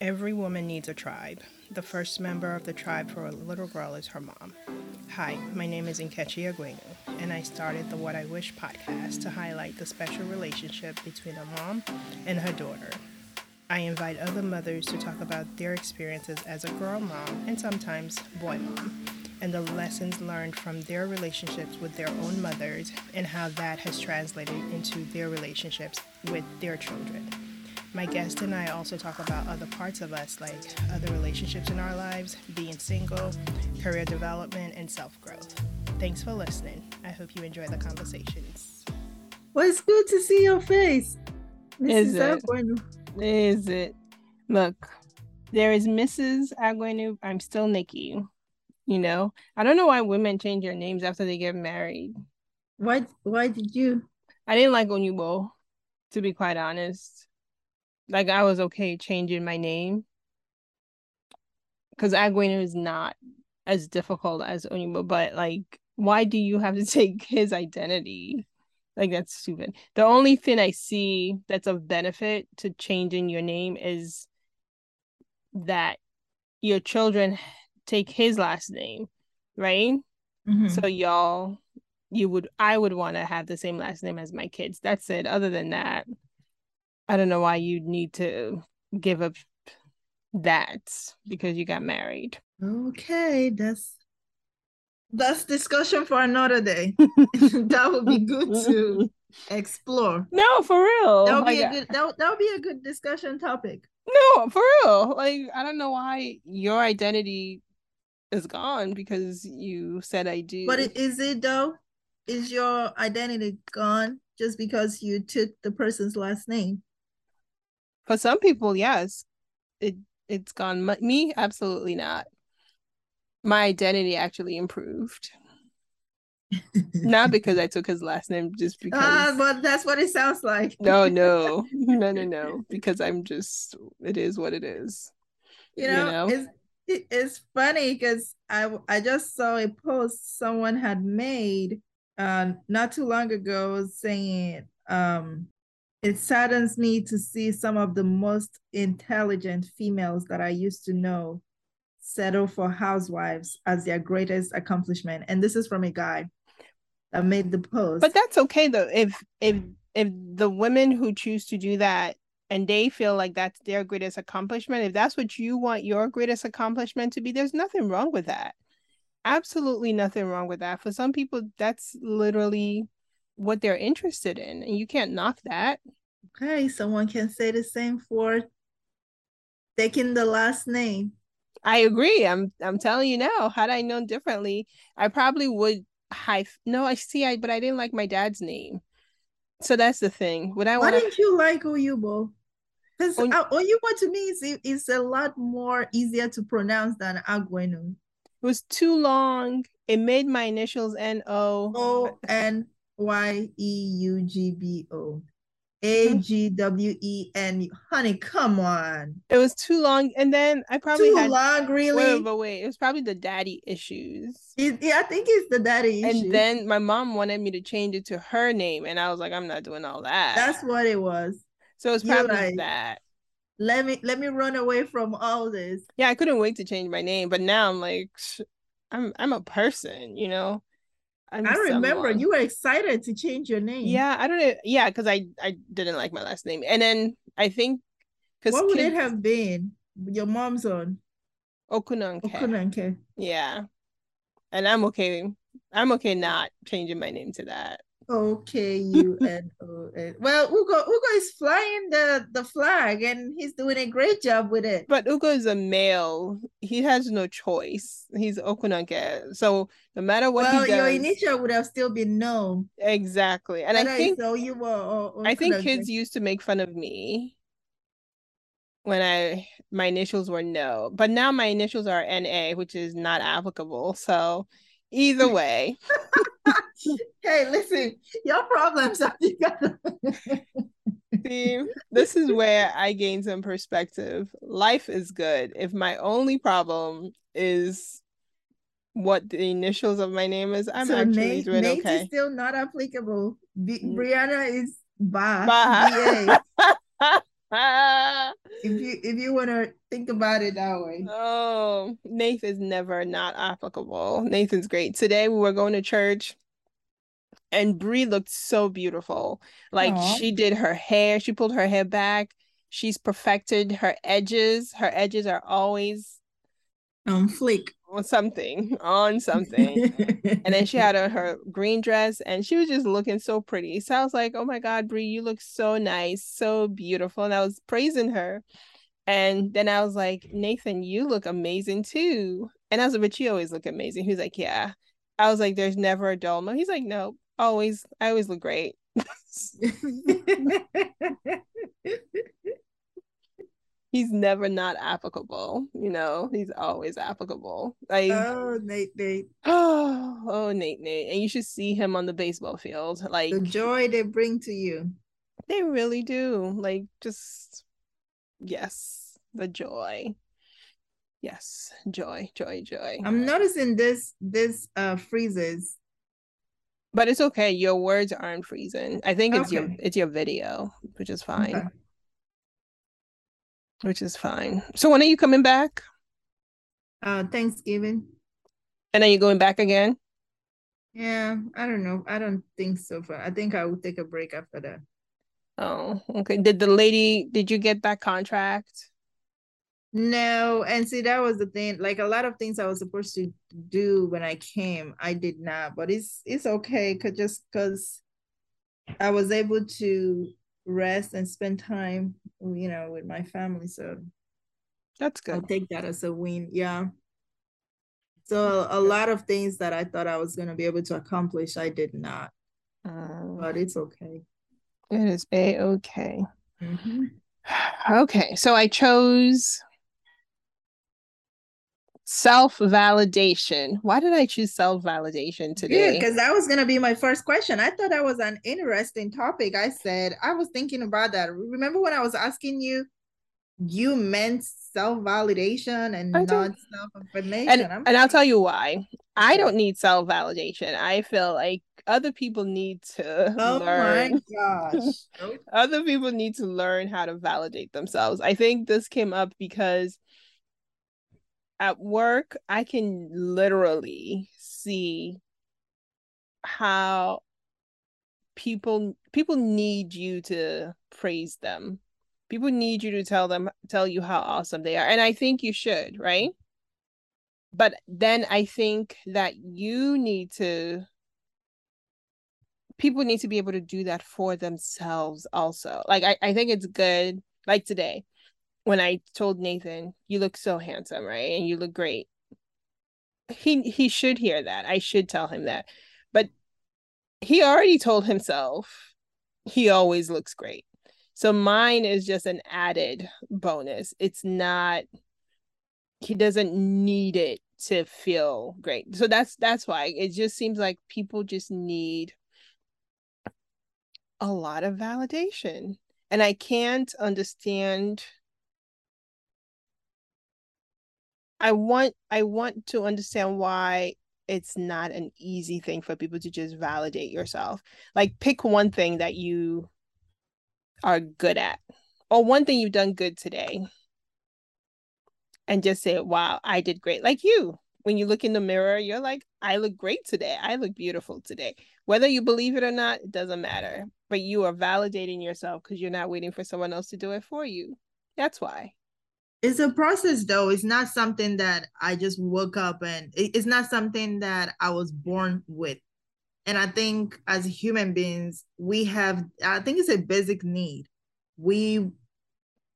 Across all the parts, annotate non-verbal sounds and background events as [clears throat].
Every woman needs a tribe. The first member of the tribe for a little girl is her mom. Hi, my name is Nkechi Aguenu, and I started the What I Wish podcast to highlight the special relationship between a mom and her daughter. I invite other mothers to talk about their experiences as a girl mom and sometimes boy mom, and the lessons learned from their relationships with their own mothers and how that has translated into their relationships with their children. My guest and I also talk about other parts of us, like other relationships in our lives, being single, career development, and self growth. Thanks for listening. I hope you enjoy the conversations. Well, it's good to see your face. Mrs. Is it? Is it? Look, there is Mrs. Aguenu. I'm still Nikki. You know, I don't know why women change their names after they get married. Why? Why did you? I didn't like Onyibo, to be quite honest. Like I was okay changing my name because Aguenu is not as difficult as Onyibo, but like, why do you have to [laughs] take his identity? Like that's stupid. The only thing I see that's of benefit to changing your name is that your children take his last name, right? Mm-hmm. So y'all you would I would want to have the same last name as my kids. That's it. Other than that, I don't know why you'd need to give up that because you got married. Okay, that's that's discussion for another day. [laughs] that would be good to [laughs] explore. No, for real. That would oh be like, a good that, that would be a good discussion topic. No, for real. Like I don't know why your identity is gone because you said I do. But is it though? Is your identity gone just because you took the person's last name? For some people, yes, it it's gone. Me, absolutely not. My identity actually improved. [laughs] not because I took his last name, just [laughs] ah, because. Ah, but that's what it sounds like. no, [laughs] no, no, no, no. Because I'm just. It is what it is. You know, you know? it's it's funny because I I just saw a post someone had made uh, not too long ago saying um it saddens me to see some of the most intelligent females that I used to know settle for housewives as their greatest accomplishment. And this is from a guy that made the post. But that's okay though. If if if the women who choose to do that and they feel like that's their greatest accomplishment, if that's what you want your greatest accomplishment to be, there's nothing wrong with that. Absolutely nothing wrong with that. For some people, that's literally what they're interested in and you can't knock that. Okay someone can say the same for taking the last name. I agree i'm i'm telling you now had i known differently i probably would have no i see i but i didn't like my dad's name. So that's the thing would i why wanna... didn't you like oyubo? Because On... Uh, oyubo to me is, is a lot more easier to pronounce than aguenu it was too long it made my initials n-o o n Y E U G B O. Mm-hmm. A G W E N. Honey, come on. It was too long, and then I probably too had, long. Really? Wait, but wait, it was probably the daddy issues. It, yeah, I think it's the daddy issues. and then my mom wanted me to change it to her name, and I was like, I'm not doing all that. That's what it was. So it's probably like, that. Let me let me run away from all this. Yeah, I couldn't wait to change my name, but now I'm like, I'm I'm a person, you know. I'm i remember someone. you were excited to change your name. Yeah, I don't know. Yeah, because I I didn't like my last name, and then I think because what would kids... it have been? Your mom's on Okunanke. Okunanke. Yeah, and I'm okay. I'm okay not changing my name to that. Okay, U [laughs] N O N. Well, Ugo Ugo is flying the the flag, and he's doing a great job with it. But Ugo is a male; he has no choice. He's Okunanke, so no matter what well, does, your initial would have still been no. Exactly, and I think so. You were. I think kids used to make fun of me when I my initials were no, but now my initials are NA, which is not applicable. So either way. [laughs] hey, listen, your problems are together. See, this is where I gain some perspective. Life is good. If my only problem is what the initials of my name is, I'm so actually Nate, doing Nate okay. is still not applicable. B- mm. Brianna is Ba. ba. [laughs] [laughs] if you if you want to think about it that way. Oh, Nathan's never not applicable. Nathan's great. Today we were going to church and Brie looked so beautiful. Like Aww. she did her hair, she pulled her hair back. She's perfected her edges. Her edges are always on flick on something, [laughs] on something. and then she had on her green dress and she was just looking so pretty. So I was like, oh my God, Brie, you look so nice, so beautiful. And I was praising her. And then I was like, Nathan, you look amazing too. And I was like, but you always look amazing. He was like, yeah. I was like, there's never a dull moment. He's like, no, always, I always look great. [laughs] [laughs] he's never not applicable, you know. He's always applicable. Like oh Nate Nate. Oh, [sighs] oh Nate Nate. And you should see him on the baseball field. Like the joy they bring to you. They really do. Like just yes, the joy. Yes, joy, joy, joy. I'm noticing this this uh freezes. But it's okay. Your words aren't freezing. I think it's okay. your it's your video, which is fine. Okay which is fine. So when are you coming back? Uh, Thanksgiving. And are you going back again? Yeah, I don't know. I don't think so far. I think I will take a break after that. Oh, okay. Did the lady? Did you get that contract? No, and see that was the thing. Like a lot of things I was supposed to do when I came, I did not. But it's it's okay, cause just cause I was able to rest and spend time, you know, with my family. So that's good. I'll take that as a win. Yeah. So a, lot of things that I thought I was going to be able to accomplish, I did not. Um, but it's okay. It is a okay. Mm-hmm. [sighs] Okay, so I chose self validation. Why did I choose self validation today? Because that was going to be my first question. I thought that was an interesting topic. I said, I was thinking about that. Remember when I was asking you, you meant self validation and not self affirmation? And, and I'll tell you why. I don't need self validation. I feel like other people need to oh learn. my gosh. [laughs] other people need to learn how to validate themselves. I think this came up because at work, I can literally see how people people need you to praise them. People need you to tell them tell you how awesome they are. And I think you should, right? But then I think that you need to people need to be able to do that for themselves also. Like I, I think it's good like today when I told Nathan, "You look so handsome, right? And you look great." He he should hear that. I should tell him that. But he already told himself he always looks great. So mine is just an added bonus. It's not he doesn't need it to feel great. So that's that's why it just seems like people just need a lot of validation. And I can't understand I want I want to understand why it's not an easy thing for people to just validate yourself. Like pick one thing that you are good at or one thing you've done good today and just say, "Wow, I did great." Like you, when you look in the mirror, you're like, "I look great today. I look beautiful today." Whether you believe it or not, it doesn't matter. But you are validating yourself because you're not waiting for someone else to do it for you. That's why it's a process though. It's not something that i just woke up and it's not something that i was born with. And i think as human beings we have i think it's a basic need. We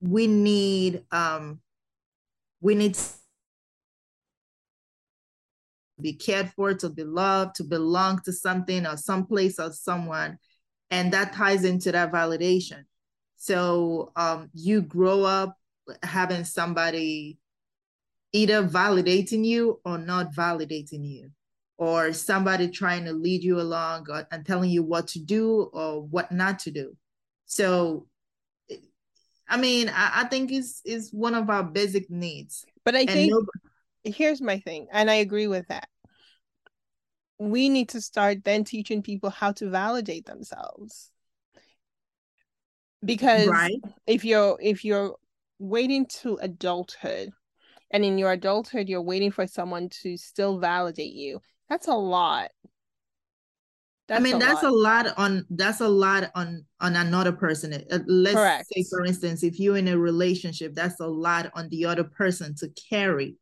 we need um we need to be cared for to be loved to belong to something or some place or someone. And that ties into that validation. So um you grow up having somebody either validating you or not validating you or somebody trying to lead you along or, and telling you what to do or what not to do. So i mean i, I think it's is one of our basic needs. But i and think nobody... here's my thing and i agree with that. We need to start then teaching people how to validate themselves. Because right. if you're if you're waiting to adulthood and in your adulthood you're waiting for someone to still validate you that's a lot that's I mean, a that's lot. a lot on that's a lot on on another person. Uh, let's Correct. say, for instance, if you're in a relationship, that's a lot on the other person to carry.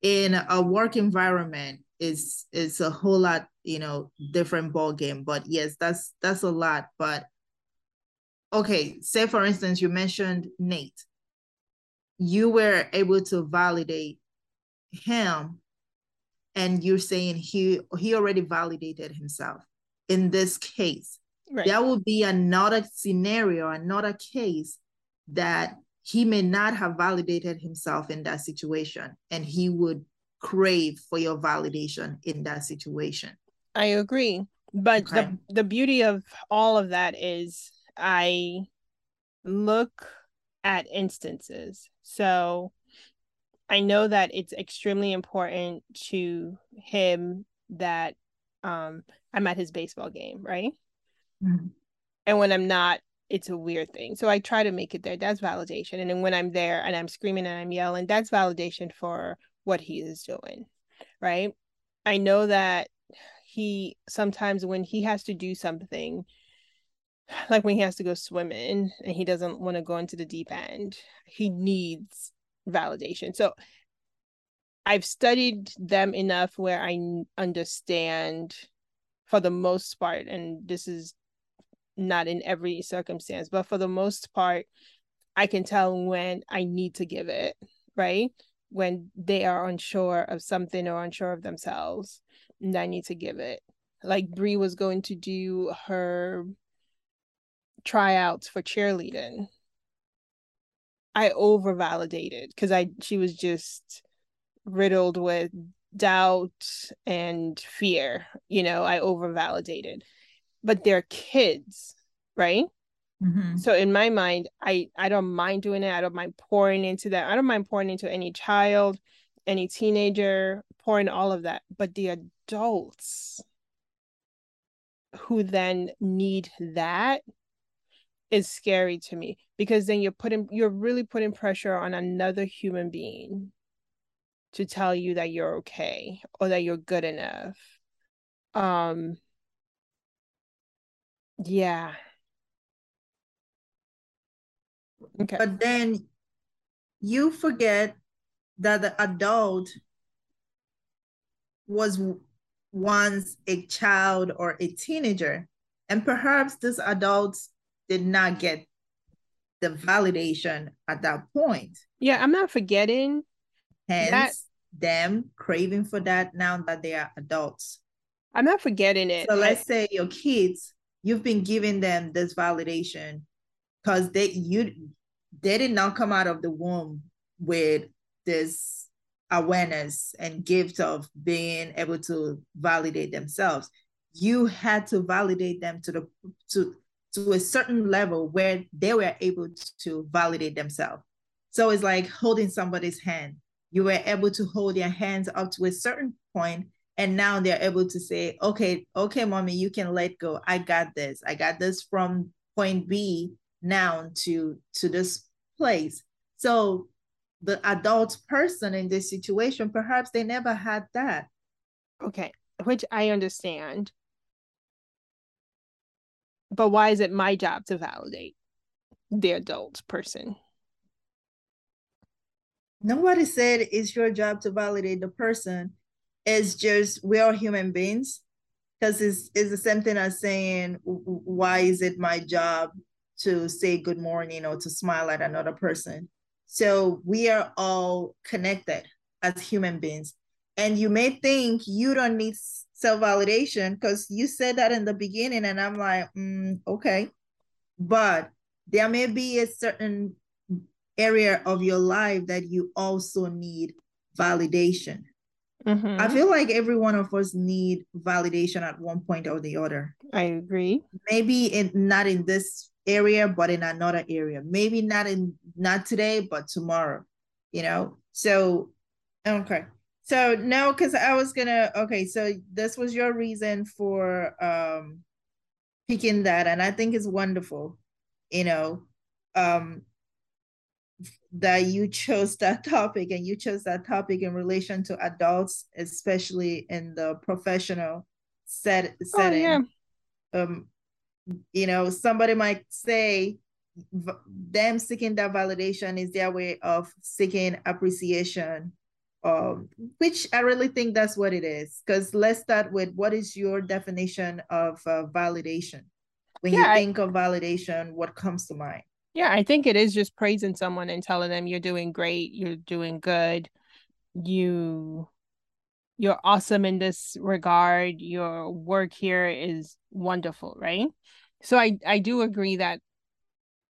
In a work environment, is is a whole lot, you know, different ball game. But yes, that's that's a lot. But okay, say for instance, you mentioned Nate. You were able to validate him, and you're saying he he already validated himself in this case. Right. That would be another scenario, another case that he may not have validated himself in that situation and he would crave for your validation in that situation. I agree. But okay. the the beauty of all of that is I look at instances. So I know that it's extremely important to him that um I'm at his baseball game, right? Mm-hmm. And when I'm not, it's a weird thing. So I try to make it there. That's validation. And then when I'm there and I'm screaming and I'm yelling, that's validation for what he is doing, right? I know that he sometimes when he has to do something, like when he has to go swimming and he doesn't want to go into the deep end, he needs validation. So I've studied them enough where I understand for the most part, and this is not in every circumstance, but for the most part, I can tell when I need to give it, right? When they are unsure of something or unsure of themselves, and I need to give it. Like Brie was going to do her tryouts for cheerleading. I overvalidated because I she was just riddled with doubt and fear you know i overvalidated but they're kids right mm-hmm. so in my mind i i don't mind doing it i don't mind pouring into that i don't mind pouring into any child any teenager pouring all of that but the adults who then need that is scary to me because then you're putting you're really putting pressure on another human being to tell you that you're okay or that you're good enough. Um yeah. Okay. But then you forget that the adult was once a child or a teenager. And perhaps this adult did not get the validation at that point. Yeah, I'm not forgetting hence that, them craving for that now that they are adults. I'm not forgetting it. So let's I, say your kids, you've been giving them this validation because they you they did not come out of the womb with this awareness and gift of being able to validate themselves. You had to validate them to the to to a certain level where they were able to validate themselves. So it's like holding somebody's hand. You were able to hold their hands up to a certain point and now they're able to say okay okay mommy you can let go. I got this. I got this from point b now to to this place. So the adult person in this situation perhaps they never had that. Okay which i understand but why is it my job to validate the adult person nobody said it's your job to validate the person. It's just we are human beings. Because it's, it's the same thing as saying, why is it my job to say good morning or to smile at another person? So we are all connected as human beings. And you may think you don't need self validation because you said that in the beginning, and I'm like, mm, okay. But there may be a certain area of your life that you also need validation. Mm-hmm. I feel like every one of us need validation at one point or the other. I agree. Maybe in not in this area, but in another area. Maybe not in not today, but tomorrow. You know. So okay. So no, because I was gonna okay. So this was your reason for um picking that, and I think it's wonderful. You know, um that you chose that [laughs] topic and you chose that topic in relation to adults, especially in the professional set setting. Oh, yeah. Um, you know, somebody might say them seeking that validation is their way of seeking appreciation um, which I really think that's what it is. Because let's start with what is your definition of uh, validation? When yeah, you think I, of validation, what comes to mind? Yeah, I think it is just praising someone and telling them you're doing great, you're doing good, you you're awesome in this regard, your work here is wonderful, right? So I I do agree that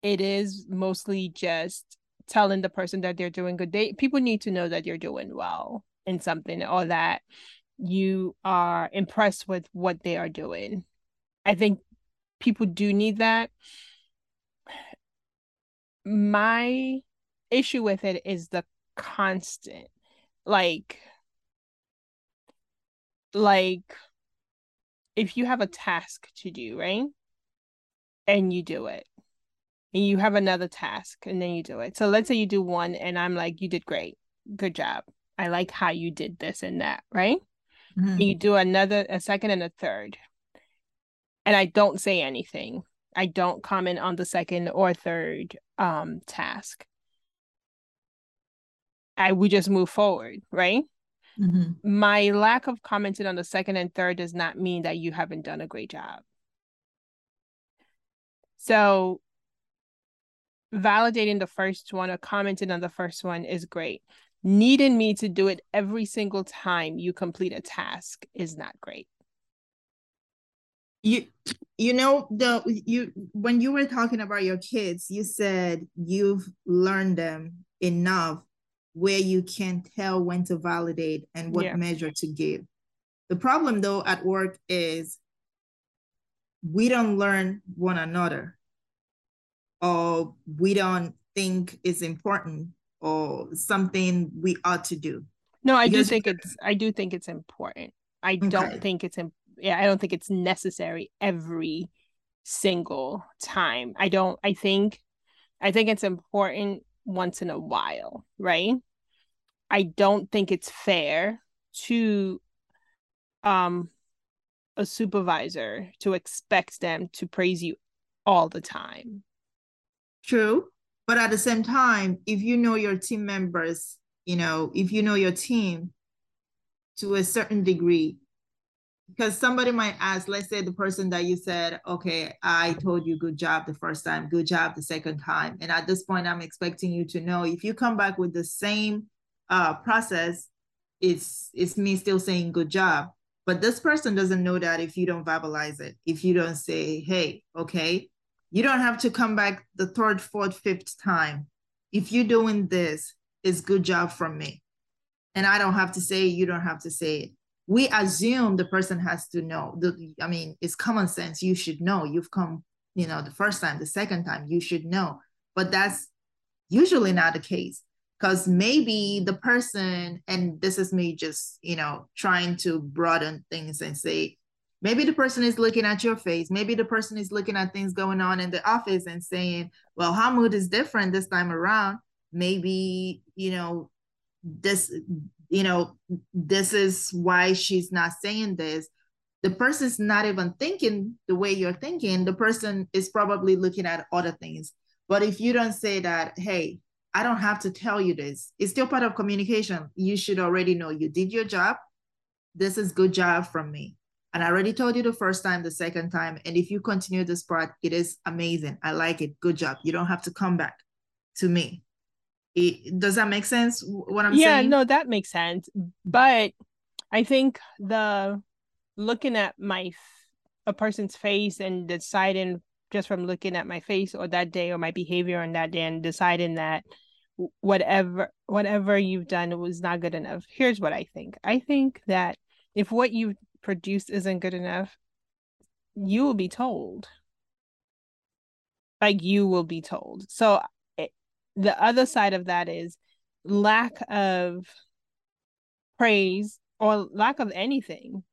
it is mostly just telling the person that they're doing good. They people need to know that you're doing well in something or that you are impressed with what they are doing. I think people do need that. My issue with it is the constant like like if you have a task to do right and you do it and you have another task and then you do it. So let's say you do one and I'm like, you did great. Good job. I like how you did this and that, right? Mm-hmm. you do another, a second and a third. And I don't say anything. I don't comment on the second or third um task. I would just move forward, right? Mm-hmm. My lack of commenting on the second and third does not mean that you haven't done a great job. So validating the first one or commenting on the first one is great. Needing me to do it every single time you complete a task is not great. You you know the you when you were talking about your kids, you said you've learned them enough where you can tell when to validate and what yeah. measure to give. The problem though at work is we don't learn one another or we don't think is important or something we ought to do. No i because do think it's i do think it's important. I okay. don't think it's yeah i don't think it's necessary every single time. I don't i think i think it's important once in a while right? I don't think it's fair to um a supervisor to expect them to praise you all the time True. But at the same time, if you know your team members, you know, if you know your team to a certain degree, because somebody might ask, let's say the person that you said, okay, I told you good job the first time, good job the second time. And at this point, I'm expecting you to know if you come back with the same uh, process, it's it's me still saying good job. But this person doesn't know that if you don't verbalize it, if you don't say, hey, okay, you don't have to come back the third, fourth, fifth time. If you're doing this, it's good job from me. And I don't have to say it, you don't have to say it. We assume the person has to know. The, I mean, it's common sense. You should know. You've come, you know, the first time, the second time, you should know. But that's usually not the case because maybe the person, and this is me just, you know, trying to broaden things and say, Maybe the person is looking at your face. Maybe the person is looking at things going on in the office and saying, well, Hamud is different this time around. Maybe, you know, this, you know, this is why she's not saying this. The person's not even thinking the way you're thinking. The person is probably looking at other things. But if you don't say that, hey, I don't have to tell you this, it's still part of communication. You should already know you did your job. This is good job from me and I already told you the first time, the second time. And if you continue this part, it is amazing. I like it. Good job. You don't have to come back to me. It, does that make sense? What I'm yeah, saying? Yeah, no, that makes sense. But I think the looking at my a person's face and deciding just from looking at my face or that day or my behavior on that day and deciding that whatever whatever you've done was not good enough. Here's what I think. I think that if what you produced isn't good enough, you will be told. Like you will be told. So it, the other side of that is lack of praise or lack of anything,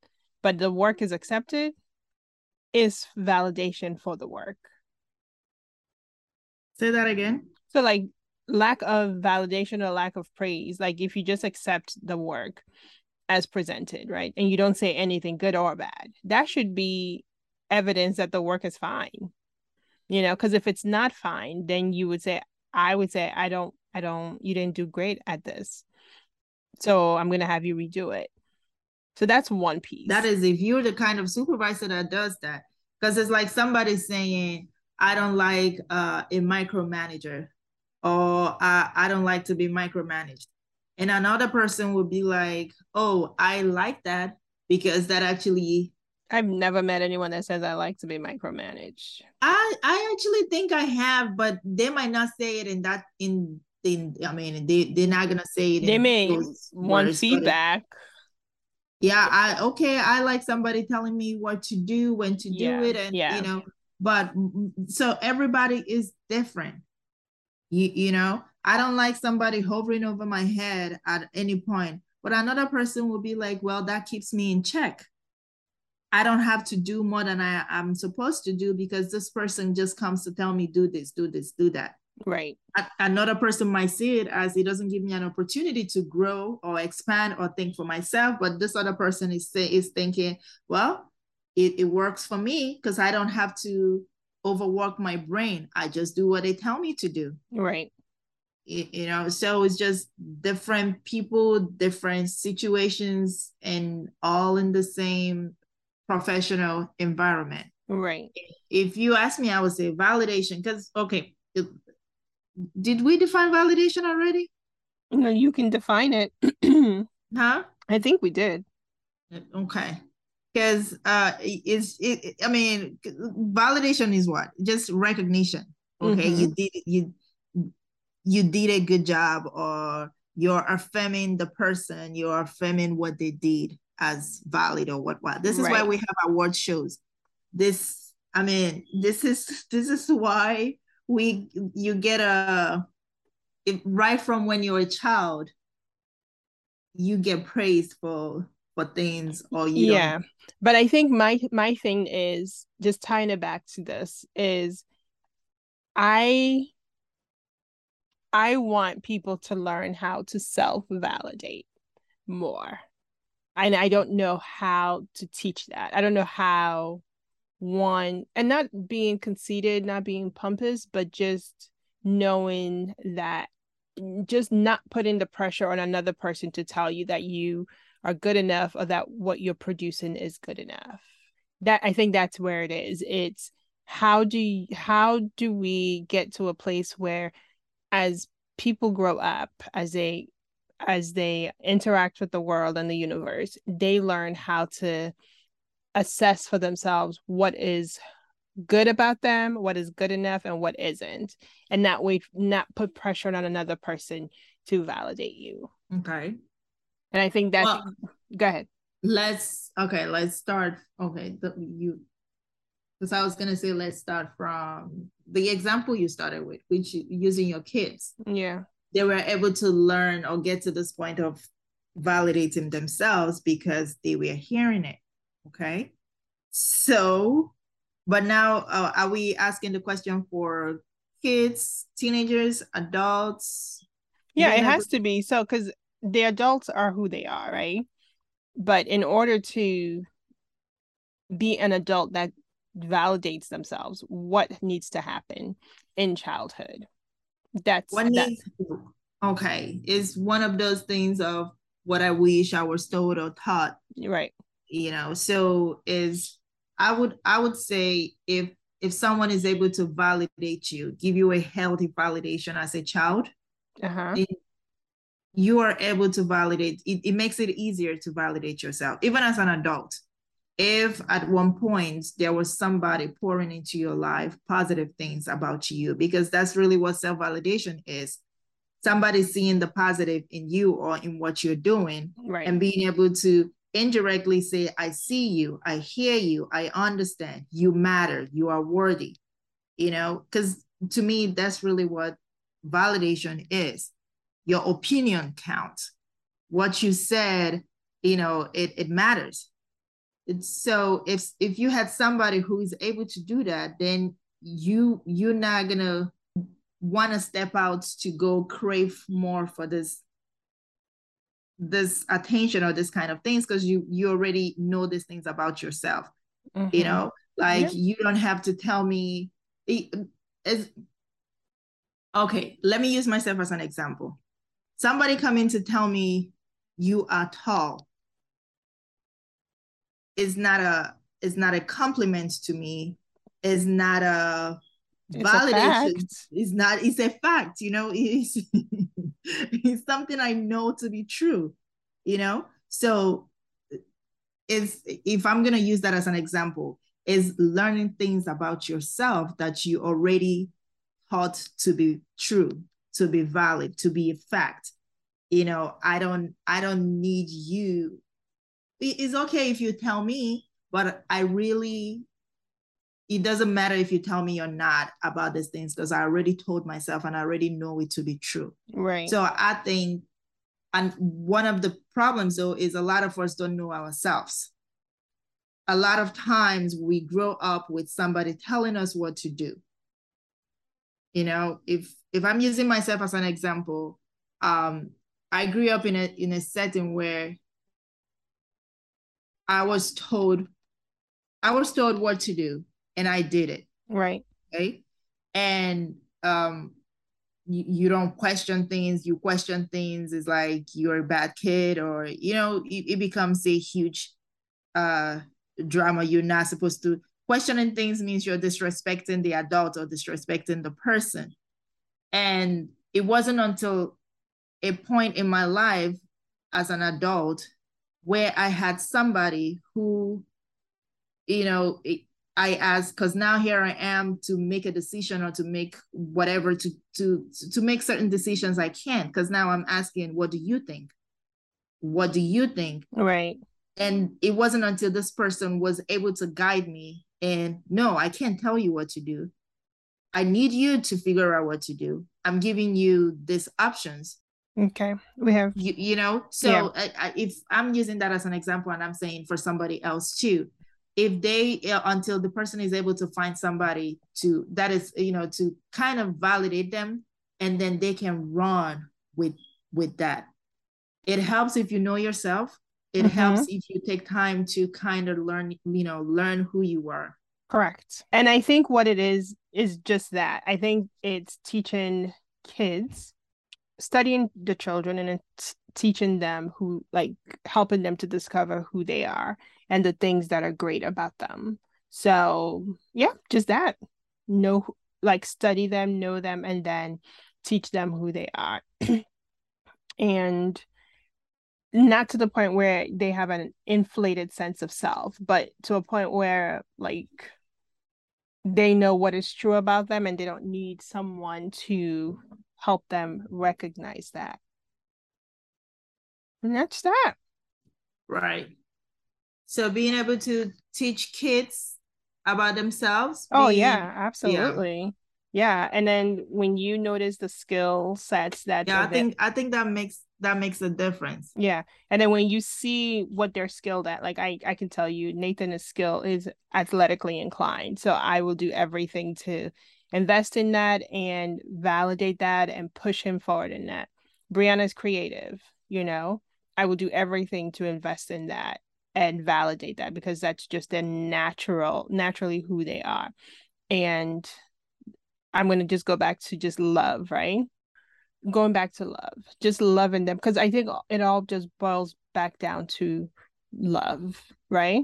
but the work is accepted is validation for the work. Say that again. So like lack of validation or lack of praise, like if you just accept the work as presented, right? And you don't say anything good or bad, that should be evidence that the work is fine. You know, because if it's not fine, then you would say, I would say, I don't, I don't, you didn't do great at this. So I'm going to have you redo it. So that's one piece. That is if you're the kind of supervisor that does that. Because it's like somebody saying, I don't like uh, a micromanager or I, I don't like to be micromanaged. And another person would be like, oh, I like that because that actually I've never met anyone that says I like to be micromanaged. I I actually think I have, but they might not say it in that in in I mean they they're not gonna say it. They may want feedback. yeah, I okay. I like somebody telling me what to do, when to do it, and yeah. you know. But so everybody is different. You you know, I don't like somebody hovering over my head at any point. But another person will be like, well, that keeps me in check. I don't have to do more than I am supposed to do because this person just comes to tell me, do this, do this, do that. Right. Another person might see it as it doesn't give me an opportunity to grow or expand or think for myself. But this other person is say, is thinking, well, it, it works for me because I don't have to overwork my brain. I just do what they tell me to do. Right. You, know, so it's just different people, different situations, and all in the same professional environment. Right. If you ask me, I would say validation because okay, did we define validation already? No, you can define it. [clears throat] huh? I think we did. Okay. Because uh it's it, I mean validation is what? Just recognition. Okay. Mm-hmm. You did you you did a good job or you're affirming the person, you're affirming what they did as valid or what what. This is right. why we have award shows. This I mean, this is this is why we you get a if, right from when you're a child you get praised for for things or you yeah don't. but i think my my thing is just tying it back to this is i i want people to learn how to self validate more and i don't know how to teach that i don't know how one and not being conceited, not being pompous, but just knowing that just not putting the pressure on another person to tell you that you are good enough or that what you're producing is good enough. That I think that's where it is. It's how do you, how do we get to a place where as people grow up as they as they interact with the world and the universe, they learn how to assess for themselves what is good about them, what is good enough, and what isn't, and that way not put pressure on another person to validate you. Okay. And I think that's well, go ahead. Let's okay. Let's start. Okay, the, you because I was gonna say let's start from the example you started with, which using your kids. Yeah, they were able to learn or get to this point of validating themselves because they were hearing it. Okay. So, but now uh, are we asking the question for kids, teenagers, adults? Yeah, it has to be. So, because the adults are who they are, right? But in order to be an adult that validates themselves, what needs to happen in childhood? That's what needs. Okay, is one of those things of what I wish I was told or taught. Right you know so is i would i would say if if someone is able to validate you give you a healthy validation as a child uh-huh. you are able to validate it, it makes it easier to validate yourself even as an adult if at one point there was somebody pouring into your life positive things about you because that's really what self-validation is somebody seeing the positive in you or in what you're doing right. and being able to indirectly say, I see you, I hear you, I understand, you matter, you are worthy, you know, because to me, that's really what validation is. Your opinion counts. What you said, you know, it, it matters. It's so if if you had somebody who is able to do that, then you you're not gonna want to step out to go crave more for this this attention or this kind of things because you you already know these things about yourself mm-hmm. you know like yeah. you don't have to tell me it's, okay let me use myself as an example somebody come in to tell me you are tall is not a is not a compliment to me. Is not a it's validation. it's not it's a fact you know? [laughs] It's, it's something i know to be true you know? So is if i'm going to use that as an example is learning things about yourself that you already thought to be true to be valid to be a fact. You know i don't i don't need you it's okay if you tell me but i really it doesn't matter if you tell me or not about these things because I already told myself and I already know it to be true. Right. So I think, and one of the problems though is a lot of us don't know ourselves. A lot of times we grow up with somebody telling us what to do. You know, if if I'm using myself as an example, um, I grew up in a in a setting where I was told I was told what to do and I did it. Right. Okay. And um you, you don't question things, you question things is like you're a bad kid, or you know, it, it becomes a huge uh drama. You're not supposed to questioning things means you're disrespecting the adult or disrespecting the person. And it wasn't until a point in my life as an adult where I had somebody who, you know, it, I ask because now here I am to make a decision or to make whatever to to to make certain decisions I can't because now I'm asking what do you think? What do you think? Right. And it wasn't until this person was able to guide me and no, I can't tell you what to do. I need you to figure out what to do. I'm giving you these options. Okay, we have you. You know, so yeah. I, I, if I'm using that as an example, and I'm saying for somebody else too, if they uh, until the person is able to find somebody to that is you know to kind of validate them and then they can run with with that it helps if you know yourself it mm-hmm. helps if you take time to kind of learn you know learn who you are correct and i think what it is is just that i think it's teaching kids studying the children and teaching them who like helping them to discover who they are and the things that are great about them. So, yeah, just that. Know, like, study them, know them, and then teach them who they are. [clears throat] and not to the point where they have an inflated sense of self, but to a point where, like, they know what is true about them and they don't need someone to help them recognize that. And that's that. Right. So being able to teach kids about themselves. Oh being, yeah, absolutely. Yeah. yeah. And then when you notice the skill sets that Yeah, I think I think that makes that makes a difference. Yeah. And then when you see what they're skilled at, like I, I can tell you Nathan is skill is athletically inclined. So I will do everything to invest in that and validate that and push him forward in that. Brianna's creative, you know. I will do everything to invest in that and validate that because that's just a natural naturally who they are and i'm going to just go back to just love right going back to love just loving them because i think it all just boils back down to love right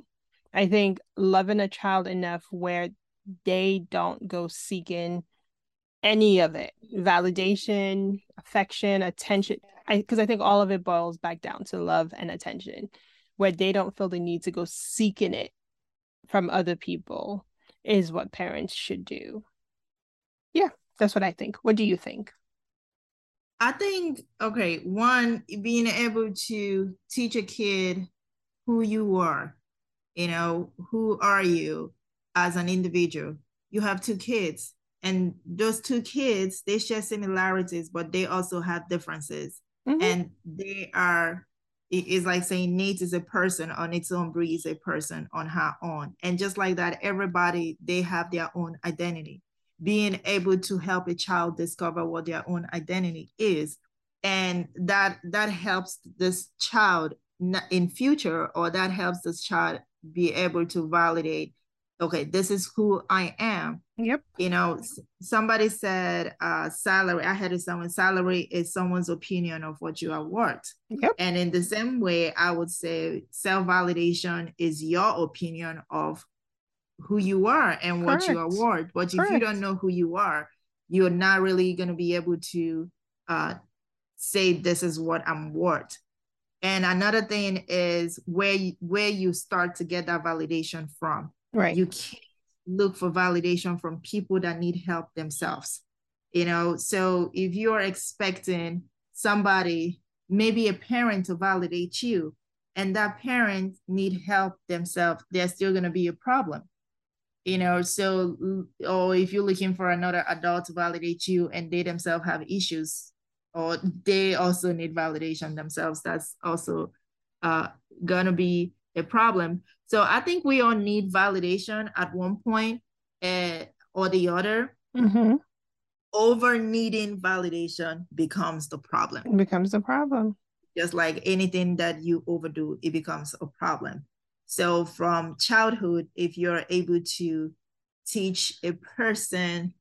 i think loving a child enough where they don't go seeking any of it validation affection attention because I, I think all of it boils back down to love and attention where they don't feel the need to go seeking it from other people is what parents should do. Yeah, that's what I think. What do you think? I think, okay, one, being able to teach a kid who you are, you know, who are you as an individual? You have two kids, and those two kids, they share similarities, but they also have differences. Mm-hmm. And they are it is like saying Nate is a person on its own, Bree is a person on her own. And just like that, everybody, they have their own identity. being able to help a child discover what their own identity is and that that helps this child in future or that helps this child be able to validate okay this is who i am yep you know somebody said uh salary i had someone salary is someone's opinion of what you are worth yep and in the same way i would say self-validation is your opinion of who you are and Correct. what you are worth but Correct. if you don't know who you are you're not really going to be able to uh say this is what i'm worth and another thing is where you, where you start to get that validation from. Right. You can't look for validation from people that need help themselves. You know, so if you're expecting somebody, maybe a parent to validate you, and that parent need help themselves, there's still going to be a problem. You know, so or if you're looking for another adult to validate you and they themselves have issues, or they also need validation themselves that's also uh, gonna be a problem. So i think we all need validation at one point uh, or the other. Mm-hmm. over needing validation becomes the problem. It becomes the problem. Just like anything that you overdo it becomes a problem. So from childhood if you're able to teach a person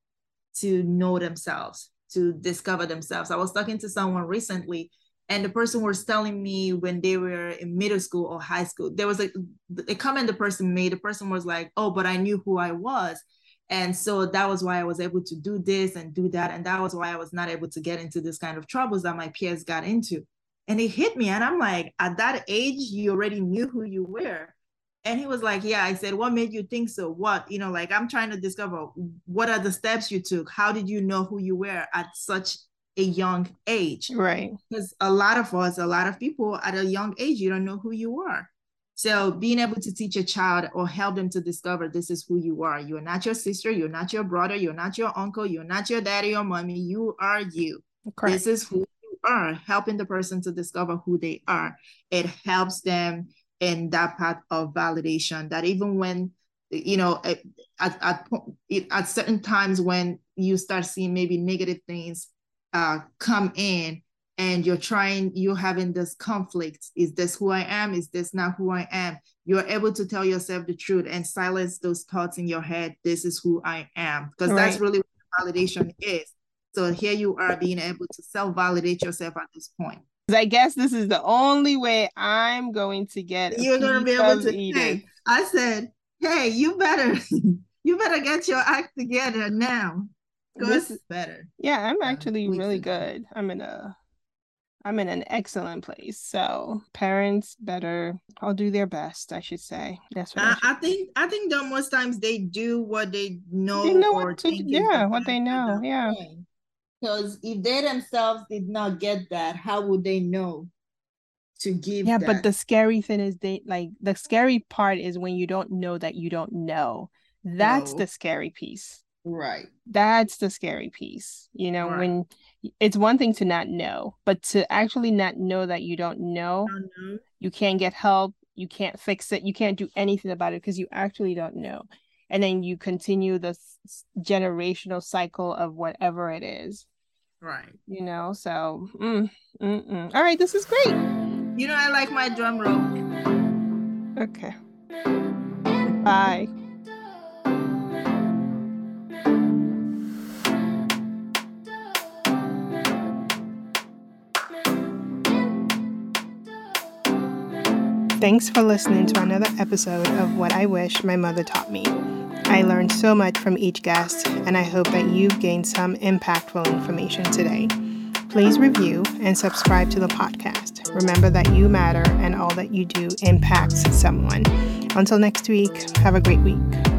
to know themselves to discover themselves. I was talking to someone recently, and the person was telling me when they were in middle school or high school, there was a, a comment the person made. The person was like, "Oh, but I knew who I was." And so that was why I was able to do this and do that. And that was why I was not able to get into this kind of troubles that my peers got into. And it hit me. And I'm like, at that age, you already knew who you were. And he was like, Yeah. I said, What made you think so? What? You know, like I'm trying to discover what are the steps you took? How did you know who you were at such a young age? Right. Because a lot of us, a lot of people at a young age, you don't know who you are. So being able to teach a child or help them to discover this is who you are. You're not your sister, you're not your brother, you're not your uncle, you're not your daddy or mommy. You are you. Correct. This is who you are. Helping the person to discover who they are. It helps them in that part of validation that even when you know at, at, at certain times when you start seeing maybe negative things uh, come in and you're trying you're having this conflict is this who i am is this not who i am you're able to tell yourself the truth and silence those thoughts in your head this is who i am because right. that's really what validation is so here you are being able to self-validate yourself at this point I guess this is the only way I'm going to get. You're going to be able to. Hey, I said, hey, you better, [laughs] you better get your act together now. This is better. Yeah, I'm actually really good. I'm in a, I'm in an excellent place. So parents better, I'll do their best. I should say. That's what I, I, I think. I think that most times they do what they know, they know or to, yeah, what they know. Yeah. Because if they themselves did not get that, how would they know to give? Yeah, that? but the scary thing is they like the scary part is when you don't know that you don't know. That's no. the scary piece. Right. That's the scary piece. You know, right. when it's one thing to not know, but to actually not know that you don't know, mm-hmm. you can't get help, you can't fix it, you can't do anything about it because you actually don't know. And then you continue the generational cycle of whatever it is. Right. You know, so mm, mm-mm. all right, this is great. You know, I like my drum roll. Okay. Bye. Thanks for listening to another episode of What I Wish My Mother Taught Me. I learned so much from each guest, and I hope that you've gained some impactful information today. Please review and subscribe to the podcast. Remember that you matter and all that you do impacts someone. Until next week, have a great week.